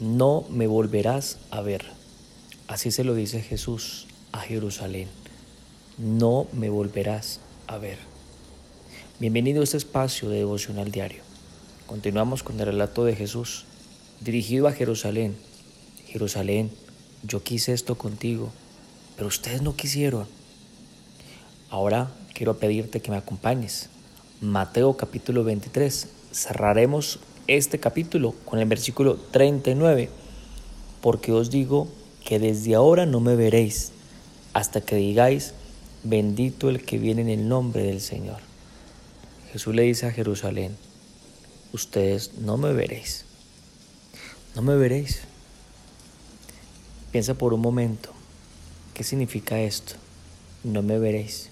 no me volverás a ver. Así se lo dice Jesús a Jerusalén. No me volverás a ver. Bienvenido a este espacio de devocional diario. Continuamos con el relato de Jesús, dirigido a Jerusalén. Jerusalén, yo quise esto contigo, pero ustedes no quisieron. Ahora quiero pedirte que me acompañes. Mateo capítulo 23. Cerraremos este capítulo con el versículo 39. Porque os digo que desde ahora no me veréis hasta que digáis, bendito el que viene en el nombre del Señor. Jesús le dice a Jerusalén, ustedes no me veréis. No me veréis. Piensa por un momento, ¿qué significa esto? No me veréis.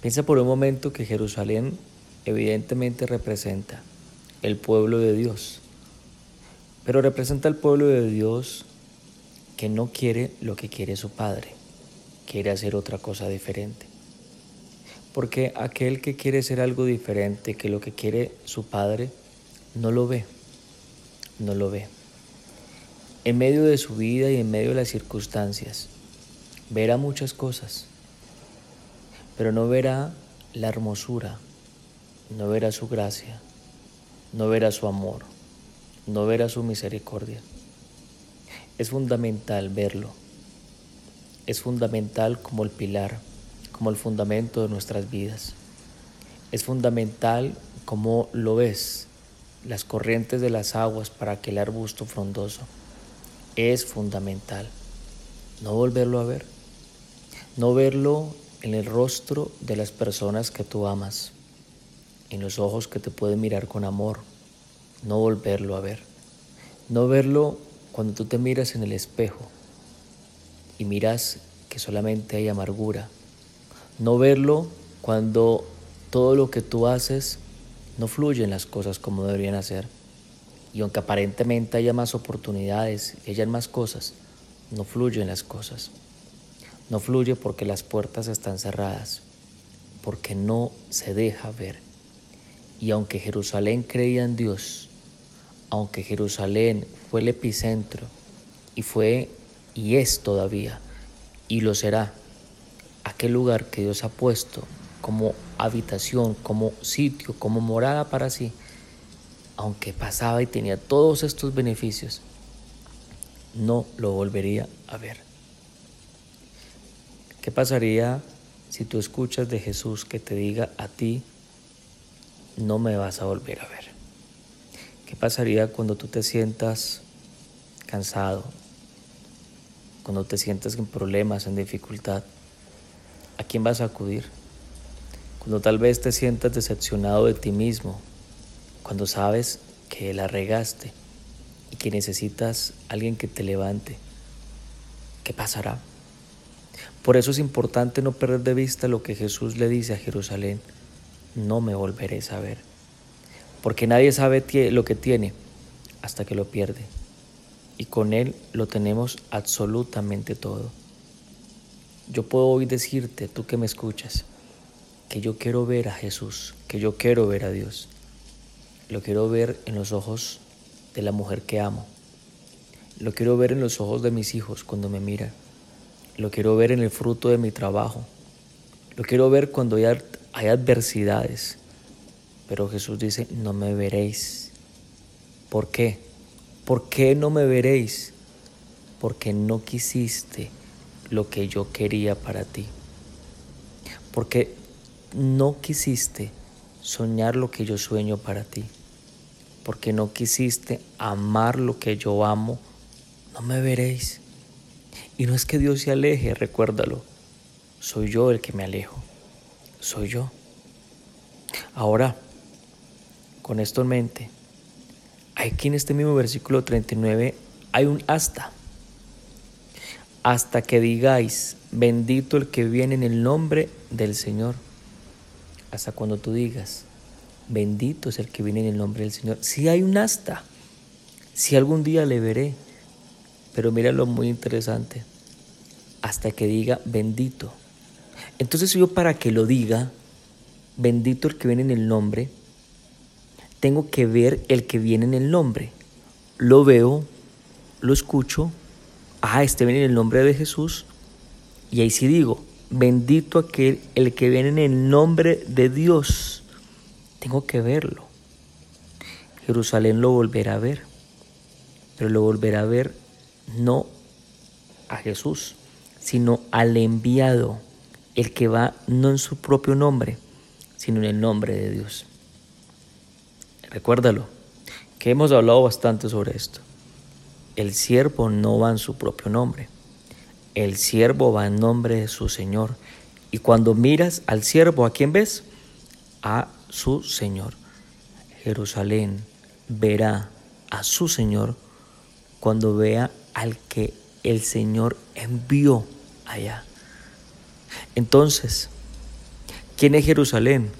Piensa por un momento que Jerusalén evidentemente representa el pueblo de Dios, pero representa el pueblo de Dios que no quiere lo que quiere su Padre, quiere hacer otra cosa diferente. Porque aquel que quiere ser algo diferente que lo que quiere su Padre, no lo ve, no lo ve. En medio de su vida y en medio de las circunstancias, verá muchas cosas, pero no verá la hermosura, no verá su gracia, no verá su amor, no verá su misericordia. Es fundamental verlo. Es fundamental como el pilar, como el fundamento de nuestras vidas. Es fundamental como lo ves, las corrientes de las aguas para aquel arbusto frondoso. Es fundamental no volverlo a ver, no verlo en el rostro de las personas que tú amas, en los ojos que te pueden mirar con amor, no volverlo a ver, no verlo cuando tú te miras en el espejo y miras que solamente hay amargura, no verlo cuando todo lo que tú haces no fluye en las cosas como deberían hacer. Y aunque aparentemente haya más oportunidades y haya más cosas, no fluye en las cosas. No fluye porque las puertas están cerradas, porque no se deja ver. Y aunque Jerusalén creía en Dios, aunque Jerusalén fue el epicentro y fue y es todavía y lo será, aquel lugar que Dios ha puesto como habitación, como sitio, como morada para sí, aunque pasaba y tenía todos estos beneficios, no lo volvería a ver. ¿Qué pasaría si tú escuchas de Jesús que te diga a ti, no me vas a volver a ver? ¿Qué pasaría cuando tú te sientas cansado, cuando te sientas en problemas, en dificultad? ¿A quién vas a acudir? Cuando tal vez te sientas decepcionado de ti mismo, cuando sabes que la regaste y que necesitas alguien que te levante, ¿qué pasará? Por eso es importante no perder de vista lo que Jesús le dice a Jerusalén, no me volveré a ver porque nadie sabe lo que tiene hasta que lo pierde. Y con Él lo tenemos absolutamente todo. Yo puedo hoy decirte, tú que me escuchas, que yo quiero ver a Jesús, que yo quiero ver a Dios. Lo quiero ver en los ojos de la mujer que amo. Lo quiero ver en los ojos de mis hijos cuando me miran. Lo quiero ver en el fruto de mi trabajo. Lo quiero ver cuando hay, hay adversidades pero Jesús dice, no me veréis. ¿Por qué? ¿Por qué no me veréis? Porque no quisiste lo que yo quería para ti. Porque no quisiste soñar lo que yo sueño para ti. Porque no quisiste amar lo que yo amo. No me veréis. Y no es que Dios se aleje, recuérdalo. Soy yo el que me alejo. Soy yo. Ahora, con esto en mente, aquí en este mismo versículo 39 hay un hasta. Hasta que digáis, bendito el que viene en el nombre del Señor. Hasta cuando tú digas, bendito es el que viene en el nombre del Señor. Si hay un hasta, si algún día le veré, pero mira lo muy interesante, hasta que diga bendito. Entonces yo para que lo diga, bendito el que viene en el nombre, tengo que ver el que viene en el nombre. Lo veo lo escucho, ah, este viene en el nombre de Jesús, y ahí sí digo, bendito aquel el que viene en el nombre de Dios. Tengo que verlo. Jerusalén lo volverá a ver, pero lo volverá a ver no a Jesús, sino al enviado, el que va no en su propio nombre, sino en el nombre de Dios. Recuérdalo, que hemos hablado bastante sobre esto. El siervo no va en su propio nombre, el siervo va en nombre de su Señor. Y cuando miras al siervo, ¿a quién ves? A su Señor. Jerusalén verá a su Señor cuando vea al que el Señor envió allá. Entonces, ¿quién es Jerusalén?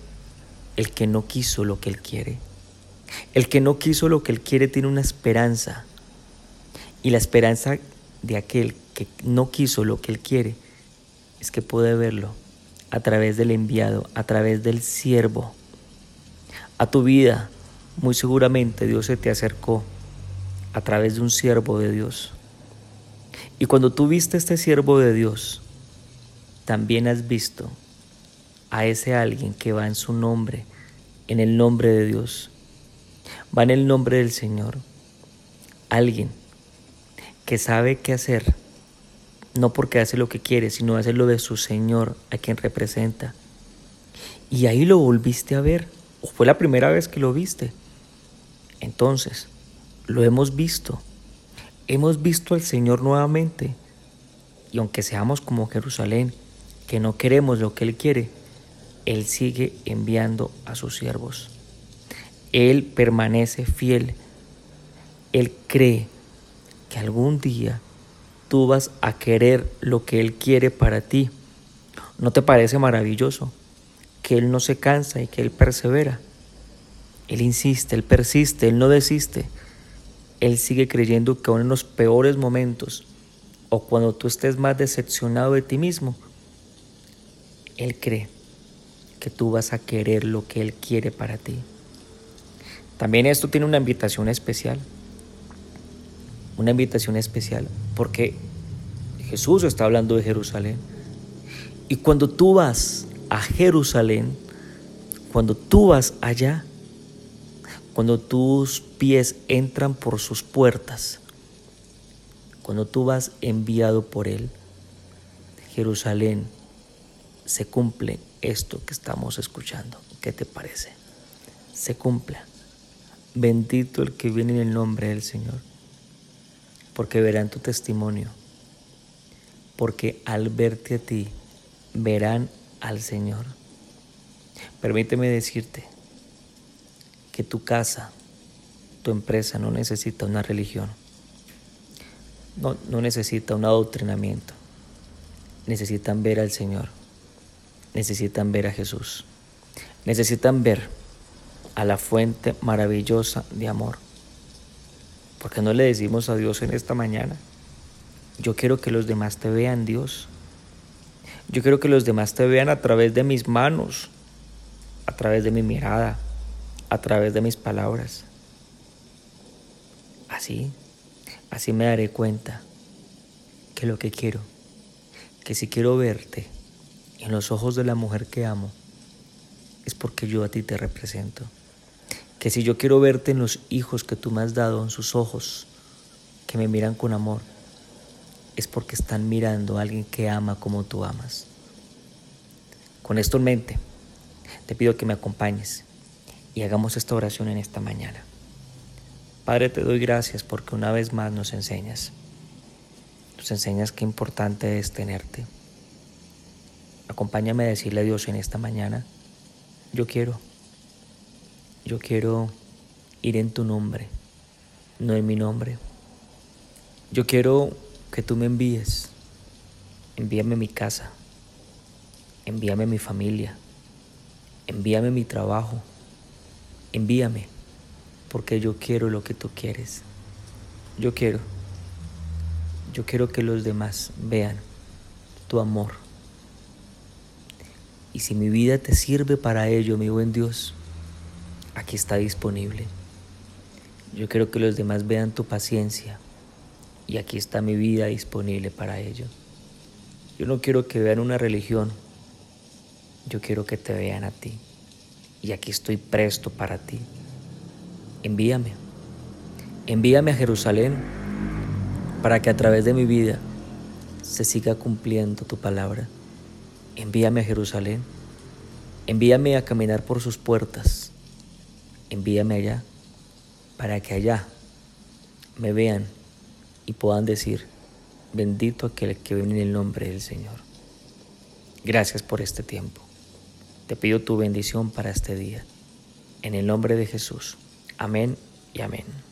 El que no quiso lo que Él quiere. El que no quiso lo que Él quiere tiene una esperanza. Y la esperanza de aquel que no quiso lo que Él quiere es que puede verlo a través del enviado, a través del siervo. A tu vida, muy seguramente Dios se te acercó a través de un siervo de Dios. Y cuando tú viste a este siervo de Dios, también has visto a ese alguien que va en su nombre, en el nombre de Dios, va en el nombre del Señor. Alguien que sabe qué hacer, no porque hace lo que quiere, sino hace lo de su Señor, a quien representa. Y ahí lo volviste a ver, o fue la primera vez que lo viste. Entonces, lo hemos visto. Hemos visto al Señor nuevamente. Y aunque seamos como Jerusalén, que no queremos lo que Él quiere, Él sigue enviando a sus siervos. Él permanece fiel. Él cree que algún día tú vas a querer lo que Él quiere para ti. ¿No te parece maravilloso? Que Él no se cansa y que Él persevera. Él insiste, Él persiste, Él no desiste. Él sigue creyendo que aún en los peores momentos o cuando tú estés más decepcionado de ti mismo, él cree que tú vas a querer lo que Él quiere para ti. También esto tiene una invitación especial. Una invitación especial porque Jesús está hablando de Jerusalén. Y cuando tú vas a Jerusalén, cuando tú vas allá, cuando tus pies entran por sus puertas, cuando tú vas enviado por Él, Jerusalén se cumple esto que estamos escuchando. ¿Qué te parece? Se cumpla. Bendito el que viene en el nombre del Señor, porque verán tu testimonio, porque al verte a ti, verán al Señor. Permíteme decirte que tu casa, tu empresa no necesita una religión, no, no necesita un adoctrinamiento, necesitan ver al Señor necesitan ver a Jesús. Necesitan ver a la fuente maravillosa de amor. porque no le decimos a Dios en esta mañana? Yo quiero que los demás te vean, Dios. Yo quiero que los demás te vean a través de mis manos, a través de mi mirada, a través de mis palabras. Así, así me daré cuenta que lo que quiero, que si quiero verte, en los ojos de la mujer que amo, es porque yo a ti te represento. Que si yo quiero verte en los hijos que tú me has dado, en sus ojos, que me miran con amor, es porque están mirando a alguien que ama como tú amas. Con esto en mente, te pido que me acompañes y hagamos esta oración en esta mañana. Padre, te doy gracias porque una vez más nos enseñas. Nos enseñas qué importante es tenerte Acompáñame a decirle a Dios en esta mañana, yo quiero, yo quiero ir en tu nombre, no en mi nombre. Yo quiero que tú me envíes, envíame mi casa, envíame mi familia, envíame mi trabajo, envíame, porque yo quiero lo que tú quieres. Yo quiero, yo quiero que los demás vean tu amor y si mi vida te sirve para ello, mi buen Dios, aquí está disponible. Yo quiero que los demás vean tu paciencia y aquí está mi vida disponible para ello. Yo no quiero que vean una religión, yo quiero que te vean a ti y aquí estoy presto para ti. Envíame, envíame a Jerusalén para que a través de mi vida se siga cumpliendo tu palabra. Envíame a Jerusalén, envíame a caminar por sus puertas, envíame allá para que allá me vean y puedan decir, bendito aquel que viene en el nombre del Señor. Gracias por este tiempo. Te pido tu bendición para este día. En el nombre de Jesús. Amén y amén.